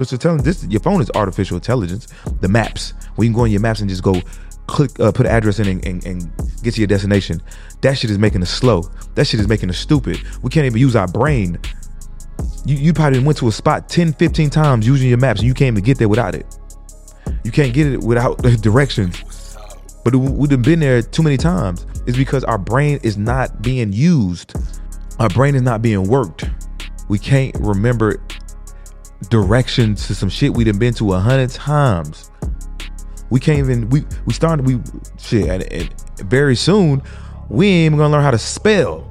So telling this, your phone is artificial intelligence. The maps, you can go on your maps and just go click, uh, put an address in and, and, and get to your destination. That shit is making us slow. That shit is making us stupid. We can't even use our brain. You, you probably went to a spot 10, 15 times using your maps and you can't even get there without it. You can't get it without the directions. But we've been there too many times. It's because our brain is not being used. Our brain is not being worked. We can't remember directions to some shit we done been to a hundred times. We can't even we we started we shit and, and very soon we ain't even gonna learn how to spell.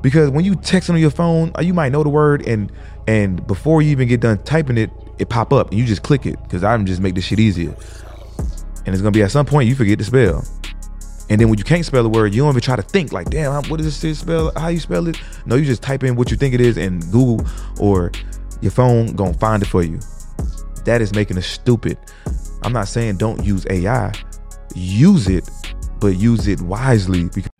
Because when you text on your phone uh, you might know the word and and before you even get done typing it it pop up and you just click it because I'm just make this shit easier. And it's gonna be at some point you forget to spell. And then when you can't spell the word you don't even try to think like damn what does this spell? How you spell it? No you just type in what you think it is in Google or your phone gonna find it for you. That is making us stupid. I'm not saying don't use AI. Use it, but use it wisely because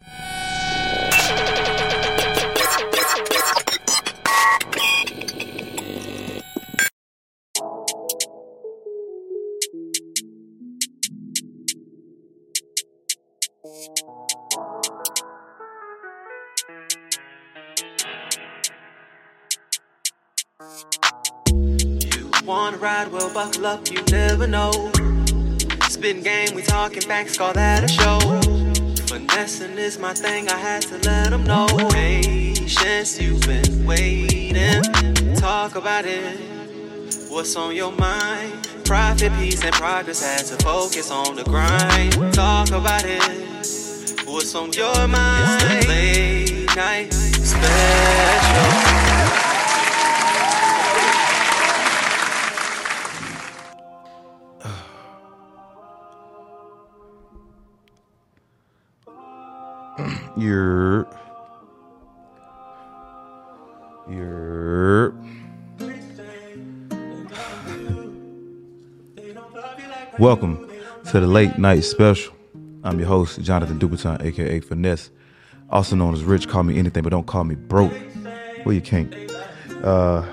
buckle up, you never know. Spin game, we talking facts, call that a show. Finessing is my thing, I had to let them know. Patience, you've been waiting. Talk about it. What's on your mind? Profit, peace, and progress had to focus on the grind. Talk about it. What's on your mind? It's the late night special. You're. You're. Welcome to the late night special. I'm your host, Jonathan Duberton, aka Finesse, also known as Rich. Call me anything, but don't call me broke. Well, you can't. Uh,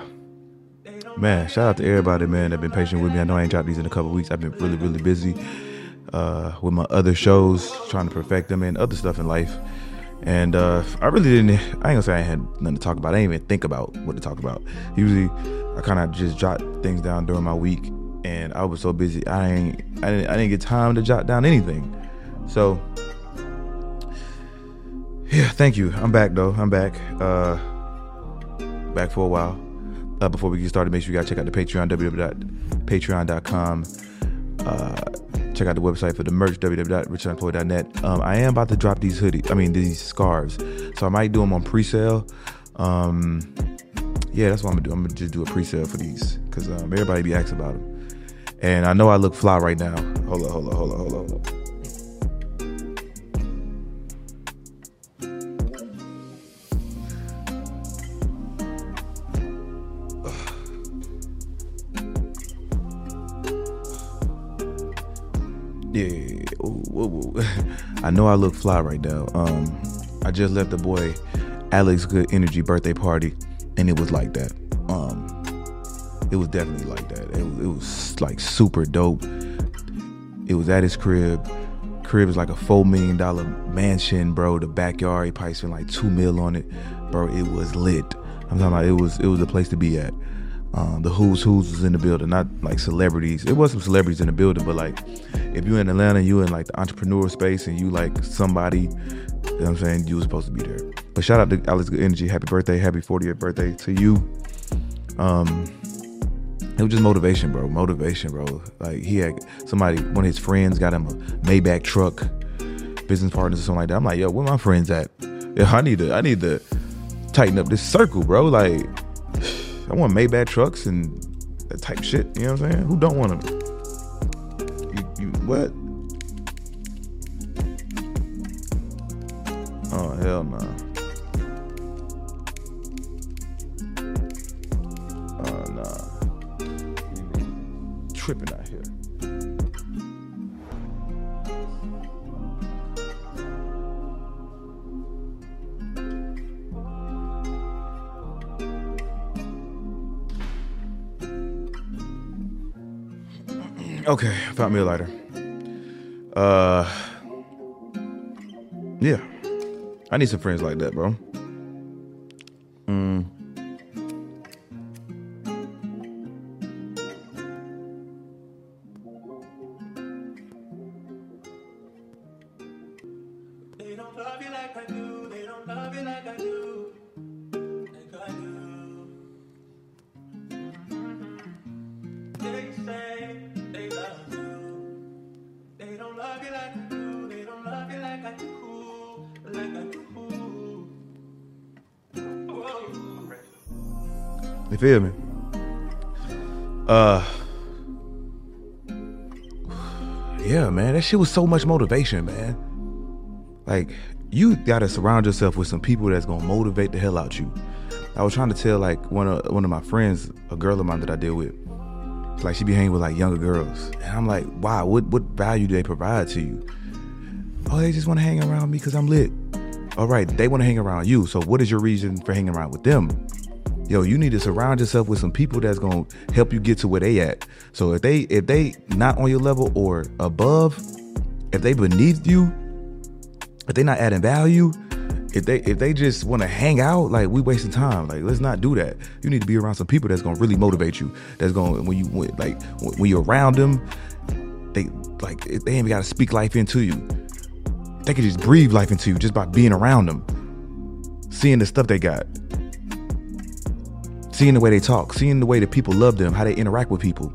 man, shout out to everybody, man, that been patient with me. I know I ain't dropped these in a couple weeks. I've been really, really busy uh, with my other shows, trying to perfect them and other stuff in life. And uh, I really didn't. I ain't gonna say I had nothing to talk about. I didn't even think about what to talk about. Usually, I kind of just jot things down during my week, and I was so busy. I ain't. I didn't. I didn't get time to jot down anything. So, yeah. Thank you. I'm back though. I'm back. Uh, back for a while. Uh, before we get started, make sure you gotta check out the Patreon. www.patreon.com. Uh, check out the website for the merch, www.richunemployed.net. Um, I am about to drop these hoodies, I mean, these scarves. So I might do them on pre sale. Um, yeah, that's what I'm gonna do. I'm gonna just do a pre sale for these because um, everybody be asking about them. And I know I look fly right now. Hold on, hold on, hold on, hold on, hold on. I know I look fly right now. Um, I just left the boy Alex Good Energy birthday party, and it was like that. Um, it was definitely like that. It was, it was like super dope. It was at his crib. Crib is like a four million dollar mansion, bro. The backyard, he probably spent like two mil on it, bro. It was lit. I'm talking about it was it was a place to be at. Um, the who's who's was in the building, not like celebrities. It was some celebrities in the building, but like if you're in Atlanta, you in like the entrepreneur space and you like somebody, you know what I'm saying, you were supposed to be there. But shout out to Alex Good Energy. Happy birthday, happy 40th birthday to you. Um, it was just motivation, bro. Motivation, bro. Like he had somebody, one of his friends got him a Maybach truck, business partners or something like that. I'm like, yo, where my friends at? I need to, I need to tighten up this circle, bro. Like I want Maybach trucks and that type shit. You know what I'm saying? Who don't want them? You, you what? Oh hell no. Nah. Oh nah. tripping out Okay, found me a lighter. Uh, yeah, I need some friends like that, bro. You feel me? Uh, yeah, man, that shit was so much motivation, man. Like, you gotta surround yourself with some people that's gonna motivate the hell out you. I was trying to tell like one of one of my friends, a girl of mine that I deal with, like she be hanging with like younger girls, and I'm like, wow, what what value do they provide to you? Oh, they just want to hang around me because I'm lit. All right, they want to hang around you. So what is your reason for hanging around with them? Yo, you need to surround yourself with some people that's gonna help you get to where they at. So if they if they not on your level or above, if they beneath you, if they not adding value, if they if they just want to hang out, like we wasting time. Like let's not do that. You need to be around some people that's gonna really motivate you. That's gonna when you when, like when you're around them, they like they ain't got to speak life into you. They could just breathe life into you just by being around them, seeing the stuff they got, seeing the way they talk, seeing the way that people love them, how they interact with people.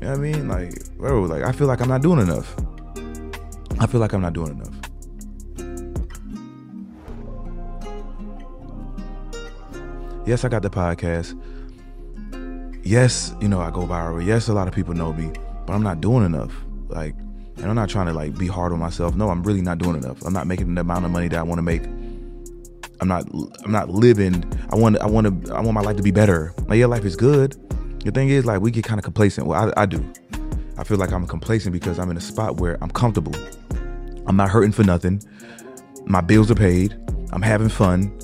You know what I mean? Like, bro, like I feel like I'm not doing enough. I feel like I'm not doing enough. Yes, I got the podcast. Yes, you know, I go viral. Yes, a lot of people know me, but I'm not doing enough. Like, and I'm not trying to like be hard on myself. No, I'm really not doing enough. I'm not making the amount of money that I want to make. I'm not I'm not living. I want I want to I want my life to be better. Like your life is good. The thing is like we get kind of complacent. Well, I, I do. I feel like I'm complacent because I'm in a spot where I'm comfortable. I'm not hurting for nothing. My bills are paid. I'm having fun.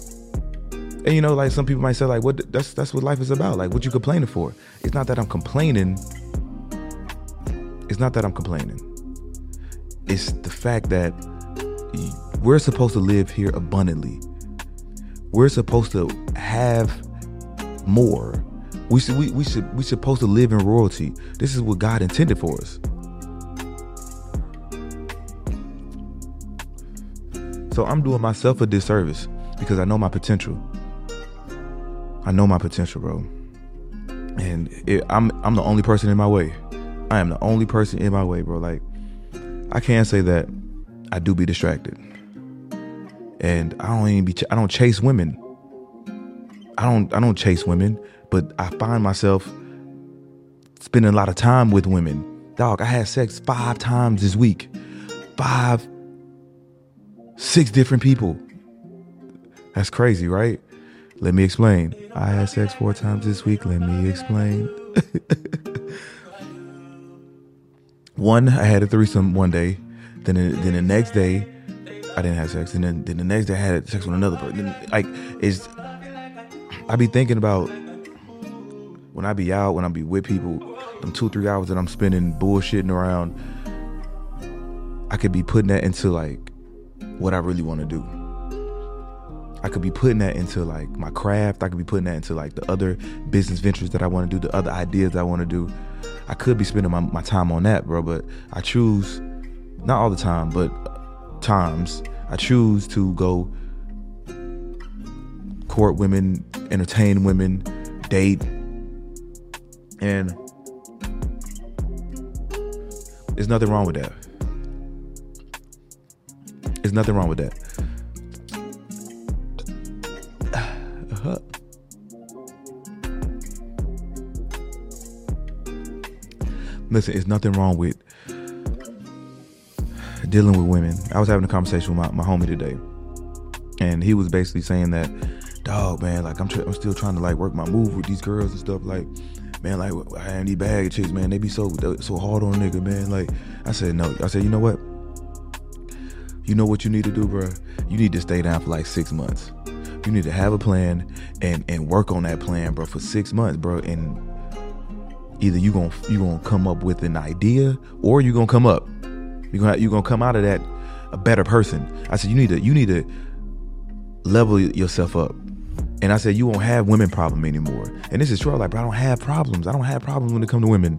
And you know, like some people might say, like, what that's that's what life is about. Like, what you complaining for? It's not that I'm complaining. It's not that I'm complaining. It's the fact that we're supposed to live here abundantly. We're supposed to have more. We should we, we should we supposed to live in royalty. This is what God intended for us. So I'm doing myself a disservice because I know my potential. I know my potential, bro. And it, I'm I'm the only person in my way. I am the only person in my way, bro. Like I can't say that I do be distracted. And I don't even be ch- I don't chase women. I don't I don't chase women, but I find myself spending a lot of time with women. Dog, I had sex 5 times this week. 5 six different people. That's crazy, right? Let me explain. I had sex four times this week. Let me explain. one, I had a threesome one day. Then, then the next day, I didn't have sex. And then, then the next day, I had sex with another person. Like, it's, I be thinking about when I be out, when I be with people, them two, three hours that I'm spending bullshitting around, I could be putting that into like what I really want to do. I could be putting that into like my craft. I could be putting that into like the other business ventures that I want to do, the other ideas I want to do. I could be spending my, my time on that, bro, but I choose, not all the time, but times, I choose to go court women, entertain women, date, and there's nothing wrong with that. There's nothing wrong with that. Listen, it's nothing wrong with dealing with women. I was having a conversation with my, my homie today, and he was basically saying that, dog, man, like I'm, tr- I'm still trying to like work my move with these girls and stuff. Like, man, like I have these bag chicks, man. They be so so hard on a nigga, man. Like, I said no. I said, you know what? You know what you need to do, bro? You need to stay down for like six months. You need to have a plan and and work on that plan, bro, for six months, bro. And either you gonna you gonna come up with an idea or you're gonna come up. You gonna you gonna come out of that a better person. I said you need to you need to level yourself up. And I said you won't have women problem anymore. And this is true. Like, bro, I don't have problems. I don't have problems when it comes to women.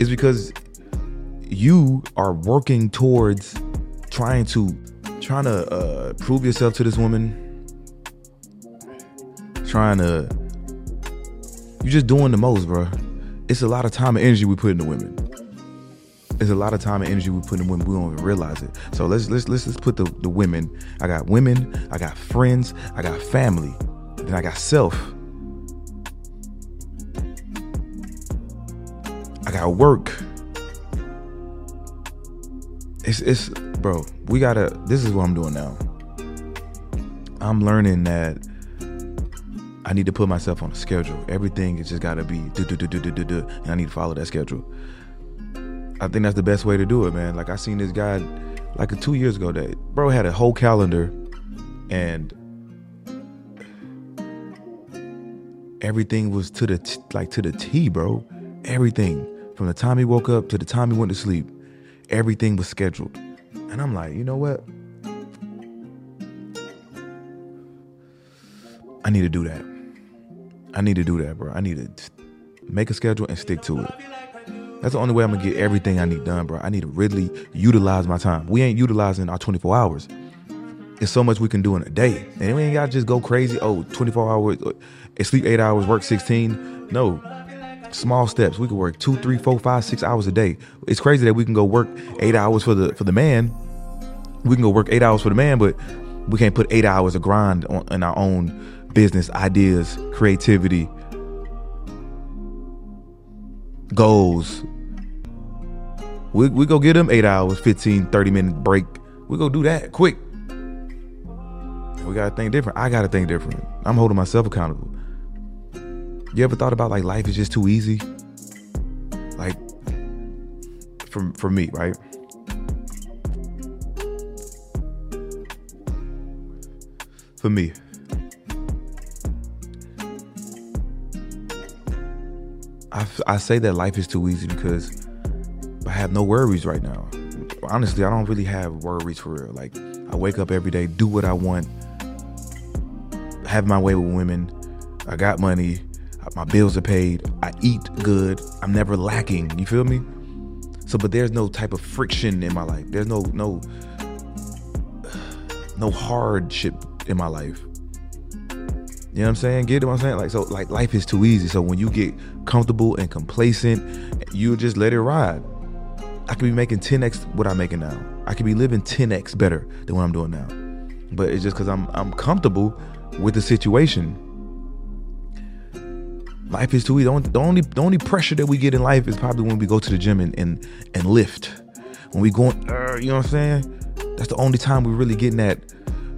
It's because you are working towards trying to trying to uh, prove yourself to this woman. Trying to you're just doing the most, bro. It's a lot of time and energy we put into women. It's a lot of time and energy we put in women. We don't even realize it. So let's let's let's let's put the, the women. I got women, I got friends, I got family, then I got self. I got work. It's it's bro, we gotta this is what I'm doing now. I'm learning that I need to put myself on a schedule. Everything is just gotta be do do do do do do do, and I need to follow that schedule. I think that's the best way to do it, man. Like I seen this guy like two years ago that bro had a whole calendar and everything was to the t- like to the T, bro. Everything from the time he woke up to the time he went to sleep, everything was scheduled. And I'm like, you know what? I need to do that. I need to do that, bro. I need to make a schedule and stick to it. That's the only way I'm gonna get everything I need done, bro. I need to really utilize my time. We ain't utilizing our 24 hours. It's so much we can do in a day. And we ain't gotta just go crazy. Oh, 24 hours, uh, sleep eight hours, work 16. No. Small steps. We can work two, three, four, five, six hours a day. It's crazy that we can go work eight hours for the for the man. We can go work eight hours for the man, but we can't put eight hours of grind on, in our own business ideas, creativity, goals. We, we go get them eight hours, 15, 30 minute break. We go do that quick. We gotta think different. I gotta think different. I'm holding myself accountable. You ever thought about like life is just too easy? Like for for me, right? For me. I, I say that life is too easy because I have no worries right now. Honestly, I don't really have worries for real. Like I wake up every day, do what I want, have my way with women. I got money, my bills are paid, I eat good, I'm never lacking. You feel me? So, but there's no type of friction in my life. There's no no no hardship in my life. You know what I'm saying? Get what I'm saying? Like so, like life is too easy. So when you get comfortable and complacent, you just let it ride. I could be making 10x what I'm making now. I could be living 10x better than what I'm doing now. But it's just because I'm I'm comfortable with the situation. Life is too easy. The only, the only the only pressure that we get in life is probably when we go to the gym and and, and lift. When we going, uh, you know what I'm saying? That's the only time we're really getting that.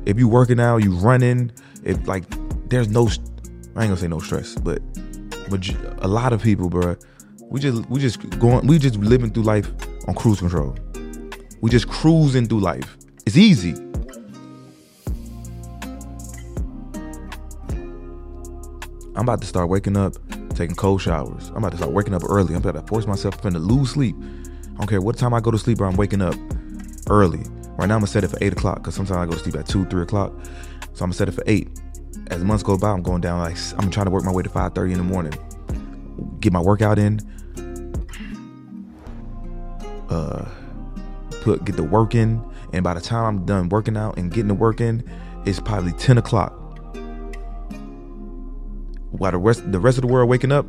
If you working out, you running. If like, there's no, I ain't gonna say no stress, but but a lot of people, bro, we just we just going, we just living through life on cruise control. We just cruising through life. It's easy. I'm about to start waking up, taking cold showers. I'm about to start waking up early. I'm about to force myself to lose sleep. I don't care what time I go to sleep or I'm waking up early. Right now I'm gonna set it for eight o'clock because sometimes I go to sleep at two, three o'clock. So I'm gonna set it for eight. As months go by, I'm going down like I'm trying to work my way to 5:30 in the morning. Get my workout in. Uh, put get the work in, and by the time I'm done working out and getting the work in, it's probably 10 o'clock. While the rest the rest of the world waking up,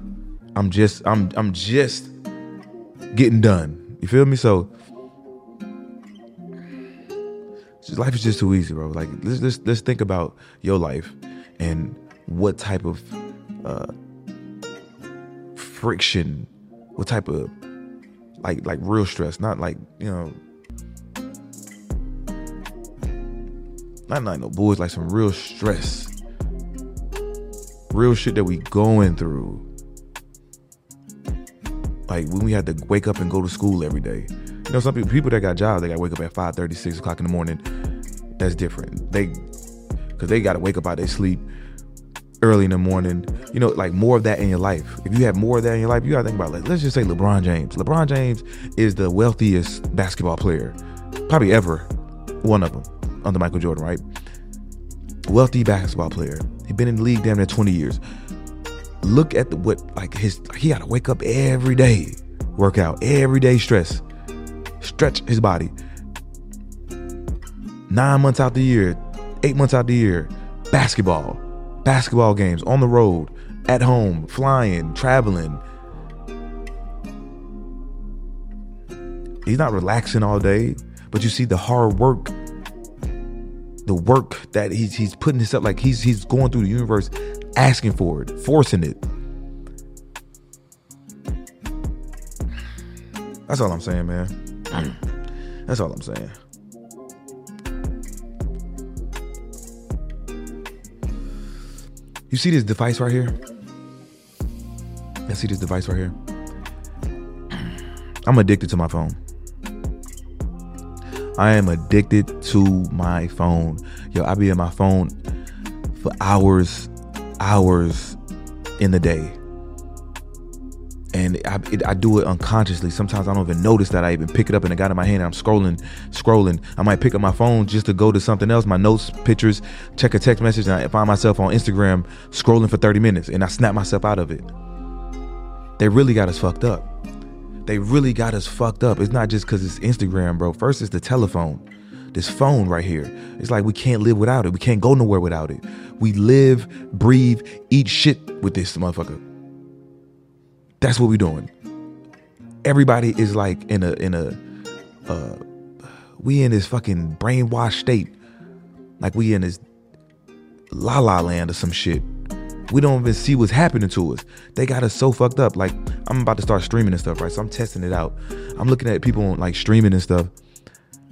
I'm just I'm I'm just getting done. You feel me? So life is just too easy, bro. Like let's let's let's think about your life and what type of uh, friction, what type of like like real stress, not like you know, not like no boys, like some real stress, real shit that we going through. Like when we had to wake up and go to school every day. You know, some people, people that got jobs, they got to wake up at 5 30, 6 o'clock in the morning. That's different. They, because they got to wake up out their sleep, early in the morning. You know, like more of that in your life. If you have more of that in your life, you gotta think about like let's just say LeBron James. LeBron James is the wealthiest basketball player, probably ever. One of them under Michael Jordan, right? Wealthy basketball player. He's been in the league damn near 20 years. Look at the what like his he gotta wake up every day, work out, every day stress, stretch his body. Nine months out the year, eight months out of the year, basketball basketball games on the road, at home, flying, traveling. He's not relaxing all day, but you see the hard work, the work that he's he's putting himself like he's he's going through the universe asking for it, forcing it. That's all I'm saying, man. That's all I'm saying. You see this device right here? I see this device right here. I'm addicted to my phone. I am addicted to my phone. Yo, I be on my phone for hours, hours in the day and I, it, I, do it unconsciously. Sometimes I don't even notice that I even pick it up and I got in my hand. I'm scrolling, scrolling. I might pick up my phone just to go to something else, my notes, pictures, check a text message, and I find myself on Instagram scrolling for 30 minutes, and I snap myself out of it. They really got us fucked up. They really got us fucked up. It's not just because it's Instagram, bro. First, it's the telephone. This phone right here. It's like we can't live without it. We can't go nowhere without it. We live, breathe, eat shit with this motherfucker. That's what we're doing. Everybody is like in a in a uh we in this fucking brainwashed state. Like we in this la la land or some shit. We don't even see what's happening to us. They got us so fucked up. Like I'm about to start streaming and stuff, right? So I'm testing it out. I'm looking at people on, like streaming and stuff.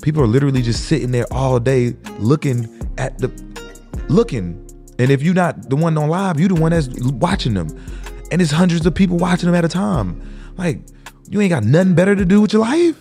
People are literally just sitting there all day looking at the looking. And if you're not the one on live, you're the one that's watching them and it's hundreds of people watching them at a time. Like, you ain't got nothing better to do with your life?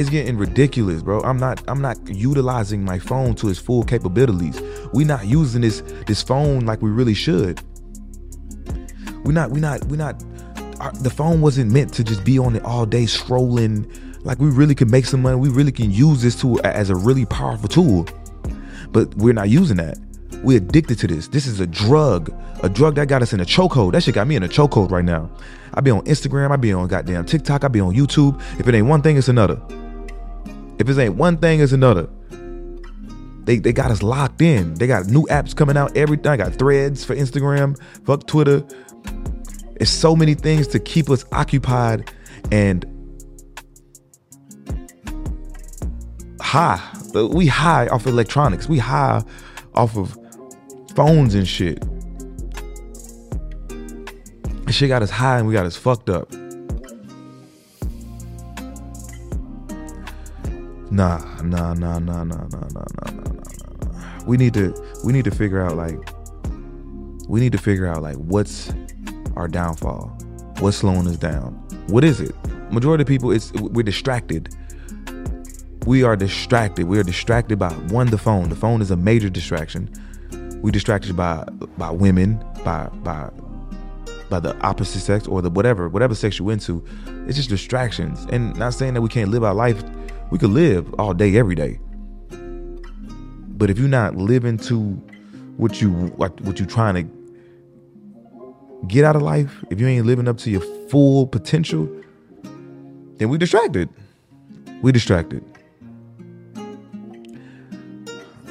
it's getting ridiculous, bro. I'm not I'm not utilizing my phone to its full capabilities. We're not using this this phone like we really should. We're not we're not we're not our, the phone wasn't meant to just be on it all day scrolling. Like we really can make some money. We really can use this tool as a really powerful tool. But we're not using that. We're addicted to this. This is a drug, a drug that got us in a chokehold. That shit got me in a chokehold right now. I be on Instagram, I be on goddamn TikTok, I be on YouTube. If it ain't one thing, it's another. If it ain't one thing, it's another. They, they got us locked in. They got new apps coming out every time. I got threads for Instagram, fuck Twitter. It's so many things to keep us occupied and high. We high off electronics. We high off of phones and shit. Shit got us high and we got us fucked up. Nah, nah, nah, nah, nah, nah, nah, nah, nah, nah, nah. We need to we need to figure out like we need to figure out like what's our downfall, what's slowing us down. What is it? Majority of people, it's we're distracted. We are distracted. We are distracted by one the phone. The phone is a major distraction. We distracted by by women, by by by the opposite sex or the whatever whatever sex you're into. It's just distractions. And not saying that we can't live our life we could live all day, every day. But if you're not living to what you what, what you trying to get out of life, if you ain't living up to your full potential, then we distracted. We distracted.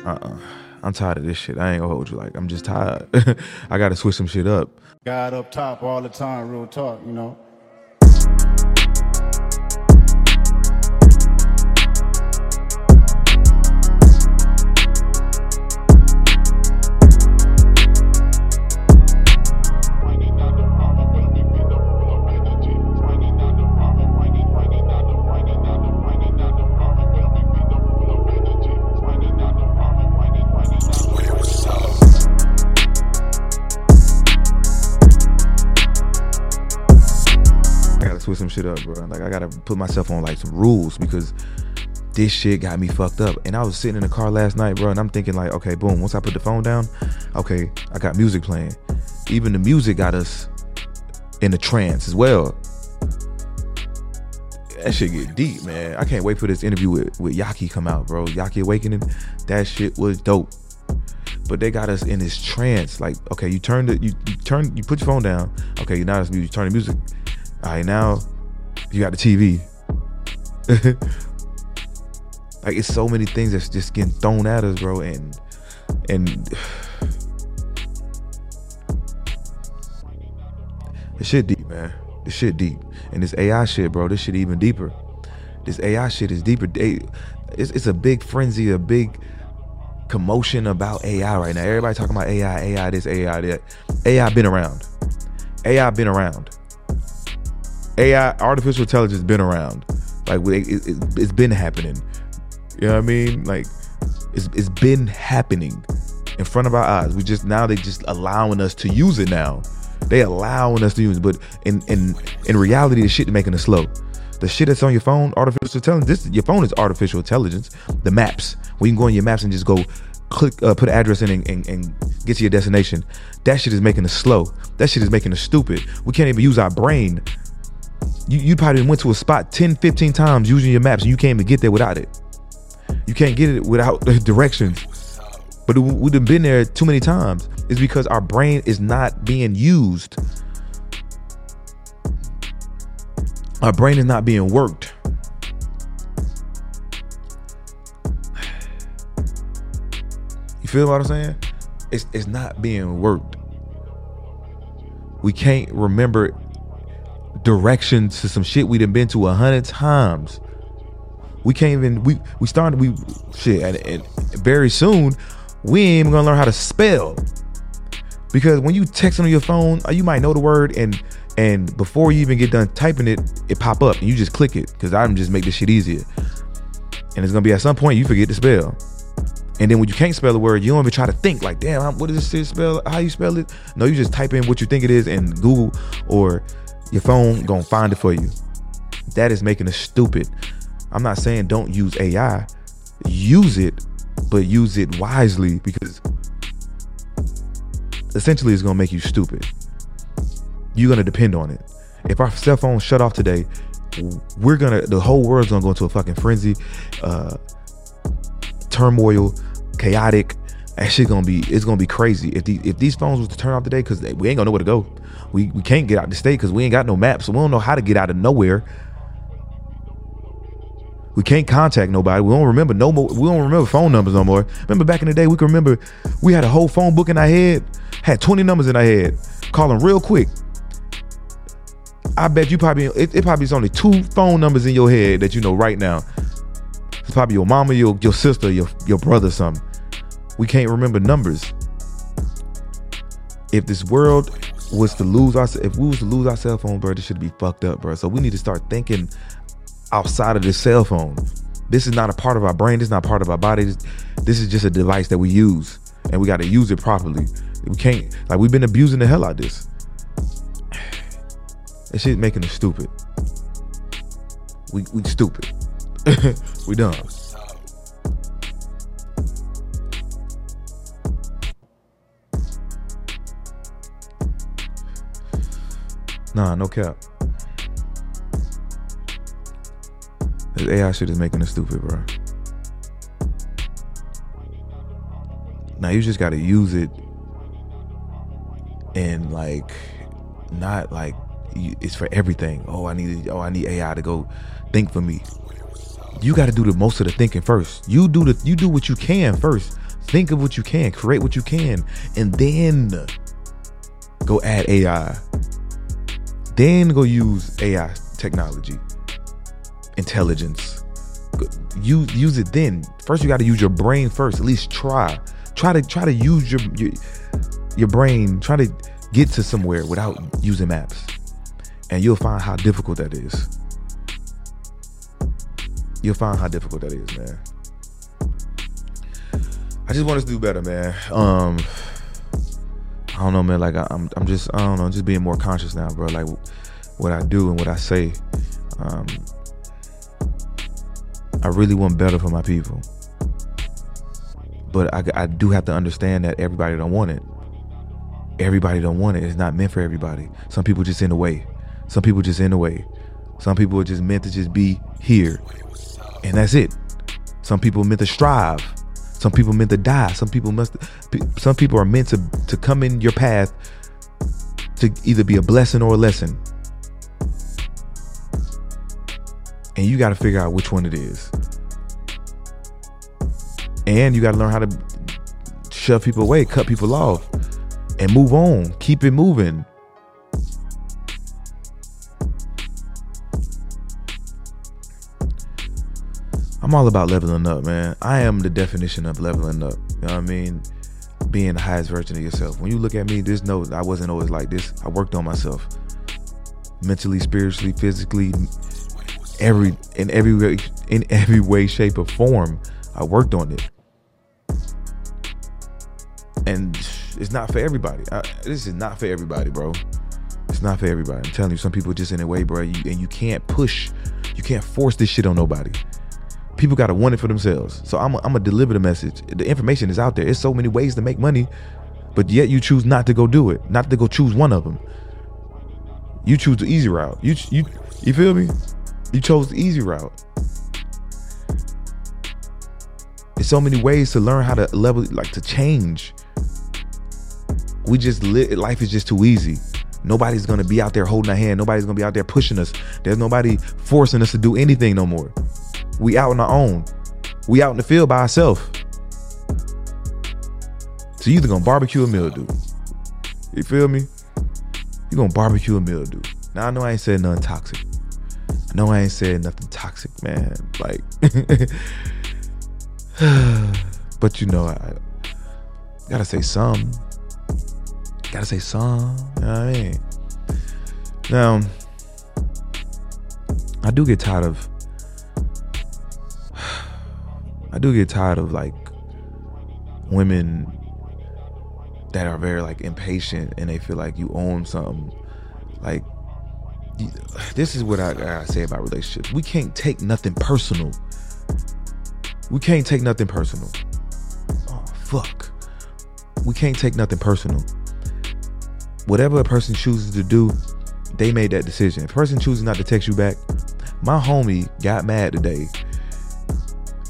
Uh-uh. I'm tired of this shit. I ain't gonna hold you like I'm just tired. I gotta switch some shit up. God up top all the time, real talk, you know. Some shit up, bro. Like I gotta put myself on like some rules because this shit got me fucked up. And I was sitting in the car last night, bro, and I'm thinking like, okay, boom. Once I put the phone down, okay, I got music playing. Even the music got us in a trance as well. That shit get deep, man. I can't wait for this interview with with Yahki come out, bro. Yahki Awakening, that shit was dope. But they got us in this trance. Like, okay, you turn the you, you turn you put your phone down. Okay, you now it's music. you turn the music. All right, now you got the TV. like it's so many things that's just getting thrown at us, bro. And and the shit deep, man. This shit deep. And this AI shit, bro, this shit even deeper. This AI shit is deeper. It's, it's a big frenzy, a big commotion about AI right now. Everybody talking about AI, AI this, AI that. AI been around. AI been around. AI, artificial intelligence been around. Like it, it, it's been happening. You know what I mean? Like it's it's been happening in front of our eyes. We just now they just allowing us to use it now. They allowing us to use it, but in in in reality, the shit is making us slow. The shit that's on your phone, artificial intelligence. This your phone is artificial intelligence. The maps, we can go in your maps and just go click, uh, put an address in and, and, and get to your destination. That shit is making us slow. That shit is making us stupid. We can't even use our brain. You, you probably went to a spot 10, 15 times using your maps and you can't even get there without it. You can't get it without the directions. But we've been there too many times. It's because our brain is not being used. Our brain is not being worked. You feel what I'm saying? It's it's not being worked. We can't remember directions to some shit we done been to a hundred times. We can't even we we started we shit and, and very soon we ain't even gonna learn how to spell. Because when you text on your phone uh, you might know the word and and before you even get done typing it it pop up and you just click it because i'm just make this shit easier. And it's gonna be at some point you forget to spell. And then when you can't spell the word you don't even try to think like damn what does this spell how you spell it? No you just type in what you think it is and google or your phone gonna find it for you that is making us stupid i'm not saying don't use ai use it but use it wisely because essentially it's gonna make you stupid. You're gonna depend on it. If our cell phones shut off today, we're gonna the whole world's gonna go into a fucking frenzy, uh, turmoil, chaotic. That shit gonna be it's gonna be crazy if the, if these phones was to turn off today because we ain't gonna know where to go. We we can't get out the state because we ain't got no maps, so we don't know how to get out of nowhere. We can't contact nobody. We don't remember no more. We don't remember phone numbers no more. Remember back in the day, we can remember we had a whole phone book in our head, had 20 numbers in our head, calling real quick. I bet you probably it, it probably is only two phone numbers in your head that you know right now. It's probably your mama, your your sister, your your brother, something. We can't remember numbers. If this world was to lose our if we was to lose our cell phone, bro, this should be fucked up, bro. So we need to start thinking outside of this cell phone. This is not a part of our brain. This is not part of our body. This, this is just a device that we use, and we got to use it properly. We can't like we've been abusing the hell out of this. This shit making us stupid. We we stupid. we dumb. Nah, no cap. This AI shit is making us stupid, bro. Now you just gotta use it and like not like it's for everything. Oh, I need oh I need AI to go think for me. You got to do the most of the thinking first. You do the you do what you can first. Think of what you can, create what you can, and then go add AI. Then go use AI technology intelligence. Use use it then. First, you got to use your brain first. At least try. Try to try to use your, your your brain. Try to get to somewhere without using maps, and you'll find how difficult that is. You'll find how difficult that is, man. I just want us to do better, man. Um, I don't know, man. Like I, I'm, I'm just, I don't know, just being more conscious now, bro. Like what I do and what I say. Um, I really want better for my people, but I, I do have to understand that everybody don't want it. Everybody don't want it. It's not meant for everybody. Some people just in the way. Some people just in the way. Some people are just meant to just be here, and that's it. Some people meant to strive. Some people meant to die. Some people must. Some people are meant to to come in your path to either be a blessing or a lesson. And you got to figure out which one it is. And you got to learn how to shove people away, cut people off, and move on. Keep it moving. I'm all about leveling up, man. I am the definition of leveling up. You know what I mean? Being the highest version of yourself. When you look at me, there's no I wasn't always like this. I worked on myself. Mentally, spiritually, physically, every in every way in every way, shape, or form. I worked on it. And it's not for everybody. I, this is not for everybody, bro. It's not for everybody. I'm telling you, some people just in a way, bro. You, and you can't push, you can't force this shit on nobody people got to want it for themselves. So I'm going to deliver the message. The information is out there. There's so many ways to make money, but yet you choose not to go do it, not to go choose one of them. You choose the easy route. You you you feel me? You chose the easy route. There's so many ways to learn how to level, like to change. We just live. Life is just too easy. Nobody's gonna be out there holding our hand. Nobody's gonna be out there pushing us. There's nobody forcing us to do anything no more. We out on our own. We out in the field by ourselves. So you either gonna barbecue a mildew. You feel me? You gonna barbecue a mildew. Now I know I ain't said nothing toxic. I know I ain't said nothing toxic, man. Like, but you know, I gotta say some. Gotta say some. You know what I mean? Now, I do get tired of I do get tired of like women that are very like impatient and they feel like you own something. Like this is what I gotta say about relationships. We can't take nothing personal. We can't take nothing personal. Oh fuck. We can't take nothing personal. Whatever a person chooses to do, they made that decision. If a person chooses not to text you back, my homie got mad today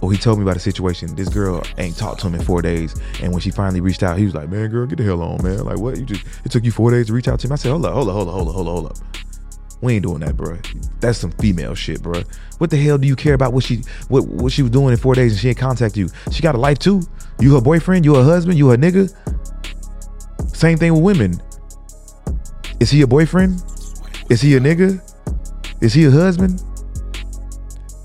or he told me about a situation. This girl ain't talked to him in four days, and when she finally reached out, he was like, "Man, girl, get the hell on, man. Like, what? You just it took you four days to reach out to him." I said, "Hold up, hold up, hold up, hold up, hold up, hold up. We ain't doing that, bro. That's some female shit, bro. What the hell do you care about what she what what she was doing in four days and she ain't contact you? She got a life too. You her boyfriend? You her husband? You her nigga? Same thing with women. Is he a boyfriend? Is he a nigga? Is he a husband?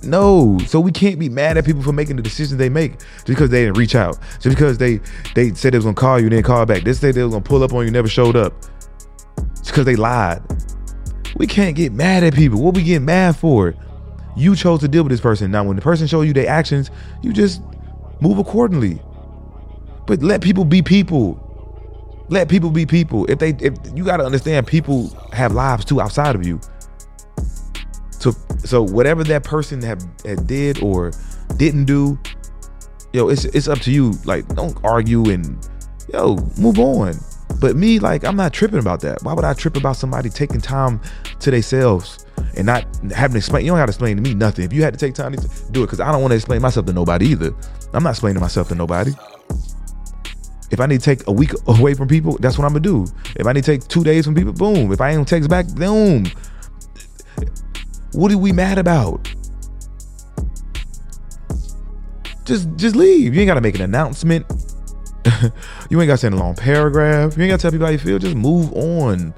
No, so we can't be mad at people for making the decisions they make just because they didn't reach out, just because they they said they was gonna call you, didn't call back. They said they was gonna pull up on you, never showed up. It's because they lied. We can't get mad at people. What we get mad for? You chose to deal with this person. Now, when the person show you their actions, you just move accordingly. But let people be people. Let people be people. If they, if you got to understand, people have lives too outside of you. So so whatever that person have, had did or didn't do, yo, it's it's up to you. Like don't argue and yo, move on. But me, like, I'm not tripping about that. Why would I trip about somebody taking time to themselves and not having to explain? You don't got to explain to me nothing. If you had to take time to do it, because I don't want to explain myself to nobody either. I'm not explaining myself to nobody. If I need to take a week away from people, that's what I'm gonna do. If I need to take two days from people, boom. If I ain't text back, boom. What are we mad about? Just just leave. You ain't gotta make an announcement. you ain't gotta send a long paragraph. You ain't gotta tell people how you feel. Just move on.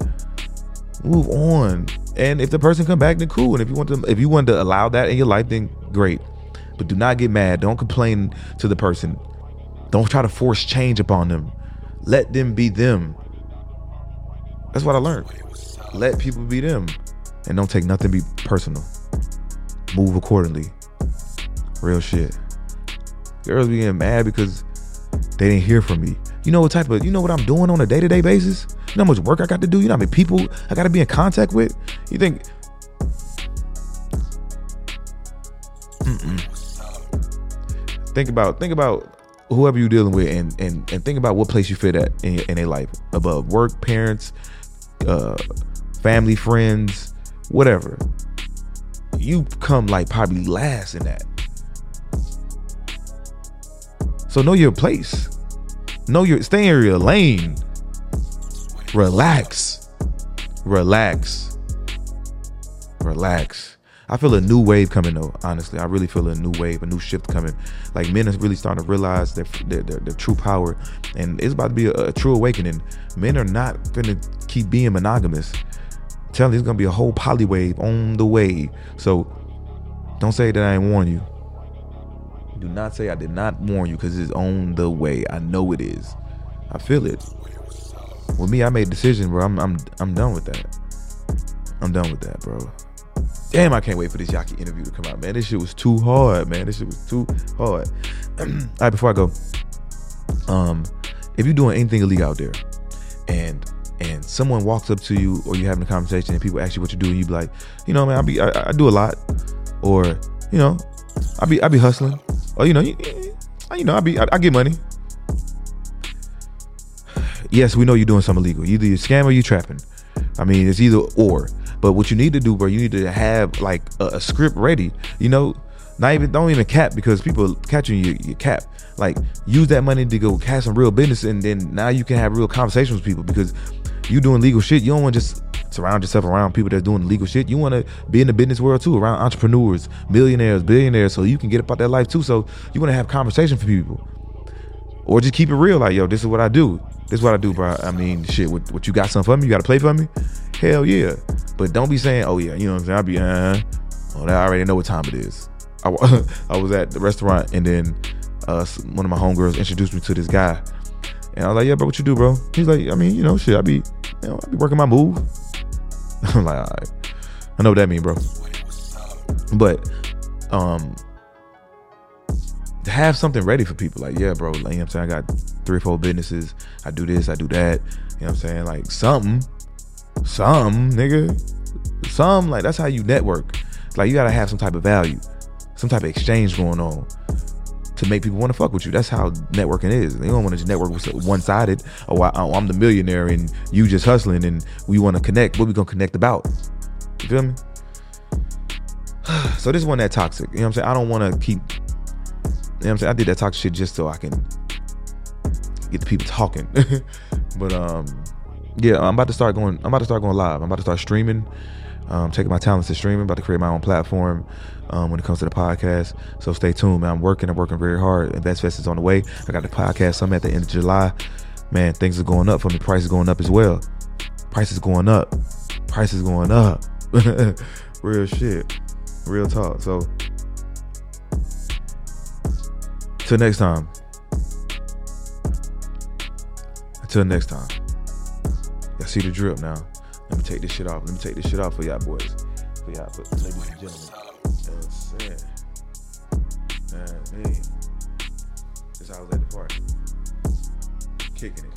Move on. And if the person come back, then cool. And if you want to if you want to allow that in your life, then great. But do not get mad. Don't complain to the person. Don't try to force change upon them. Let them be them. That's what I learned. Let people be them and don't take nothing be personal. Move accordingly. Real shit. Girls be getting mad because they didn't hear from me. You know what type of you know what I'm doing on a day-to-day basis? You know how much work I got to do? You know how many people I got to be in contact with? You think? Mm-mm. Think about think about whoever you're dealing with, and and and think about what place you fit at in in their life above work, parents, uh, family, friends, whatever. You come like probably last in that. So know your place. Know your stay in your lane. Relax. Relax. Relax. I feel a new wave coming though. Honestly, I really feel a new wave, a new shift coming. Like men is really starting to realize their their, their, their true power, and it's about to be a, a, true awakening. Men are not gonna keep being monogamous. I'm telling it's gonna be a whole poly wave on the way. So don't say that I ain't warn you. Do not say I did not warn you because it's on the way. I know it is. I feel it. With me, I made a decision, bro. I'm I'm I'm done with that. I'm done with that, bro. Damn, I can't wait for this Yahki interview to come out, man. This shit was too hard, man. This shit was too hard. All right, before I go, um, if you're doing anything illegal out there, and and someone walks up to you, or you're having a conversation, and people ask you what you do, and you be like, you know, man, I be I, I do a lot, or you know, I be I be hustling, or you know, you, you know, I be I, I get money. Yes, we know you're doing something illegal. Either you scam or you trapping. I mean, it's either or. But what you need to do, bro, you need to have like a, a script ready. You know, not even don't even cap because people catching you you cap. Like use that money to go catch some real business, and then now you can have real conversations with people because you doing legal shit. You don't want to just surround yourself around people that's doing legal shit. You want to be in the business world too, around entrepreneurs, millionaires, billionaires, so you can get about that life too. So you want to have conversation for people, or just keep it real. Like, yo, this is what I do. This is what I do, bro. I mean, shit. What, what you got something for me? You got to play for me? Hell yeah. But don't be saying, oh yeah, you know what I'm saying? I'll be, uh, oh, I already know what time it is. I, I was at the restaurant and then uh, one of my homegirls introduced me to this guy. And I was like, yeah, bro, what you do, bro? He's like, I mean, you know, shit, I be, you know, I be working my move. I'm like, all right. I know what that mean, bro. But, um, to have something ready for people, like, yeah, bro, like, you know what I'm saying? I got three or four businesses. I do this, I do that. You know what I'm saying? Like, something some nigga, some like that's how you network. Like you gotta have some type of value, some type of exchange going on to make people want to fuck with you. That's how networking is. They don't want to just network with one sided. Oh, I, am the millionaire and you just hustling and we want to connect. What we gonna connect about? You feel me? so this one that toxic. You know what I'm saying? I don't want to keep. You know what I'm saying? I did that toxic shit just so I can get the people talking. but um, yeah, I'm about to start going. I'm about to start going live. I'm about to start streaming. Um, taking my talents to streaming. About to create my own platform um, when it comes to the podcast. So stay tuned, man. I'm working. I'm working very hard. Invest Fest is on the way. I got the podcast summit at the end of July. Man, things are going up for me. Price is going up as well. Price is going up. Price is going up. Real shit. Real talk. So till next time. Until next time. Y'all see the drip now. Let me take this shit off. Let me take this shit off for y'all boys. For y'all, ladies and gentlemen. Man. Man, hey. How I was at the party. Kicking it.